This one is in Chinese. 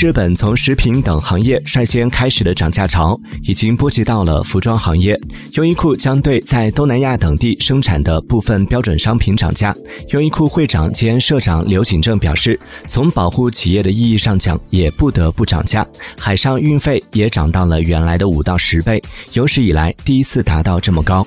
日本从食品等行业率先开始的涨价潮已经波及到了服装行业优衣库将对在东南亚等地生产的部分标准商品涨价优衣库会长兼社长刘景正表示从保护企业的意义上讲也不得不涨价海上运费也涨到了原来的五到十倍有史以来第一次达到这么高。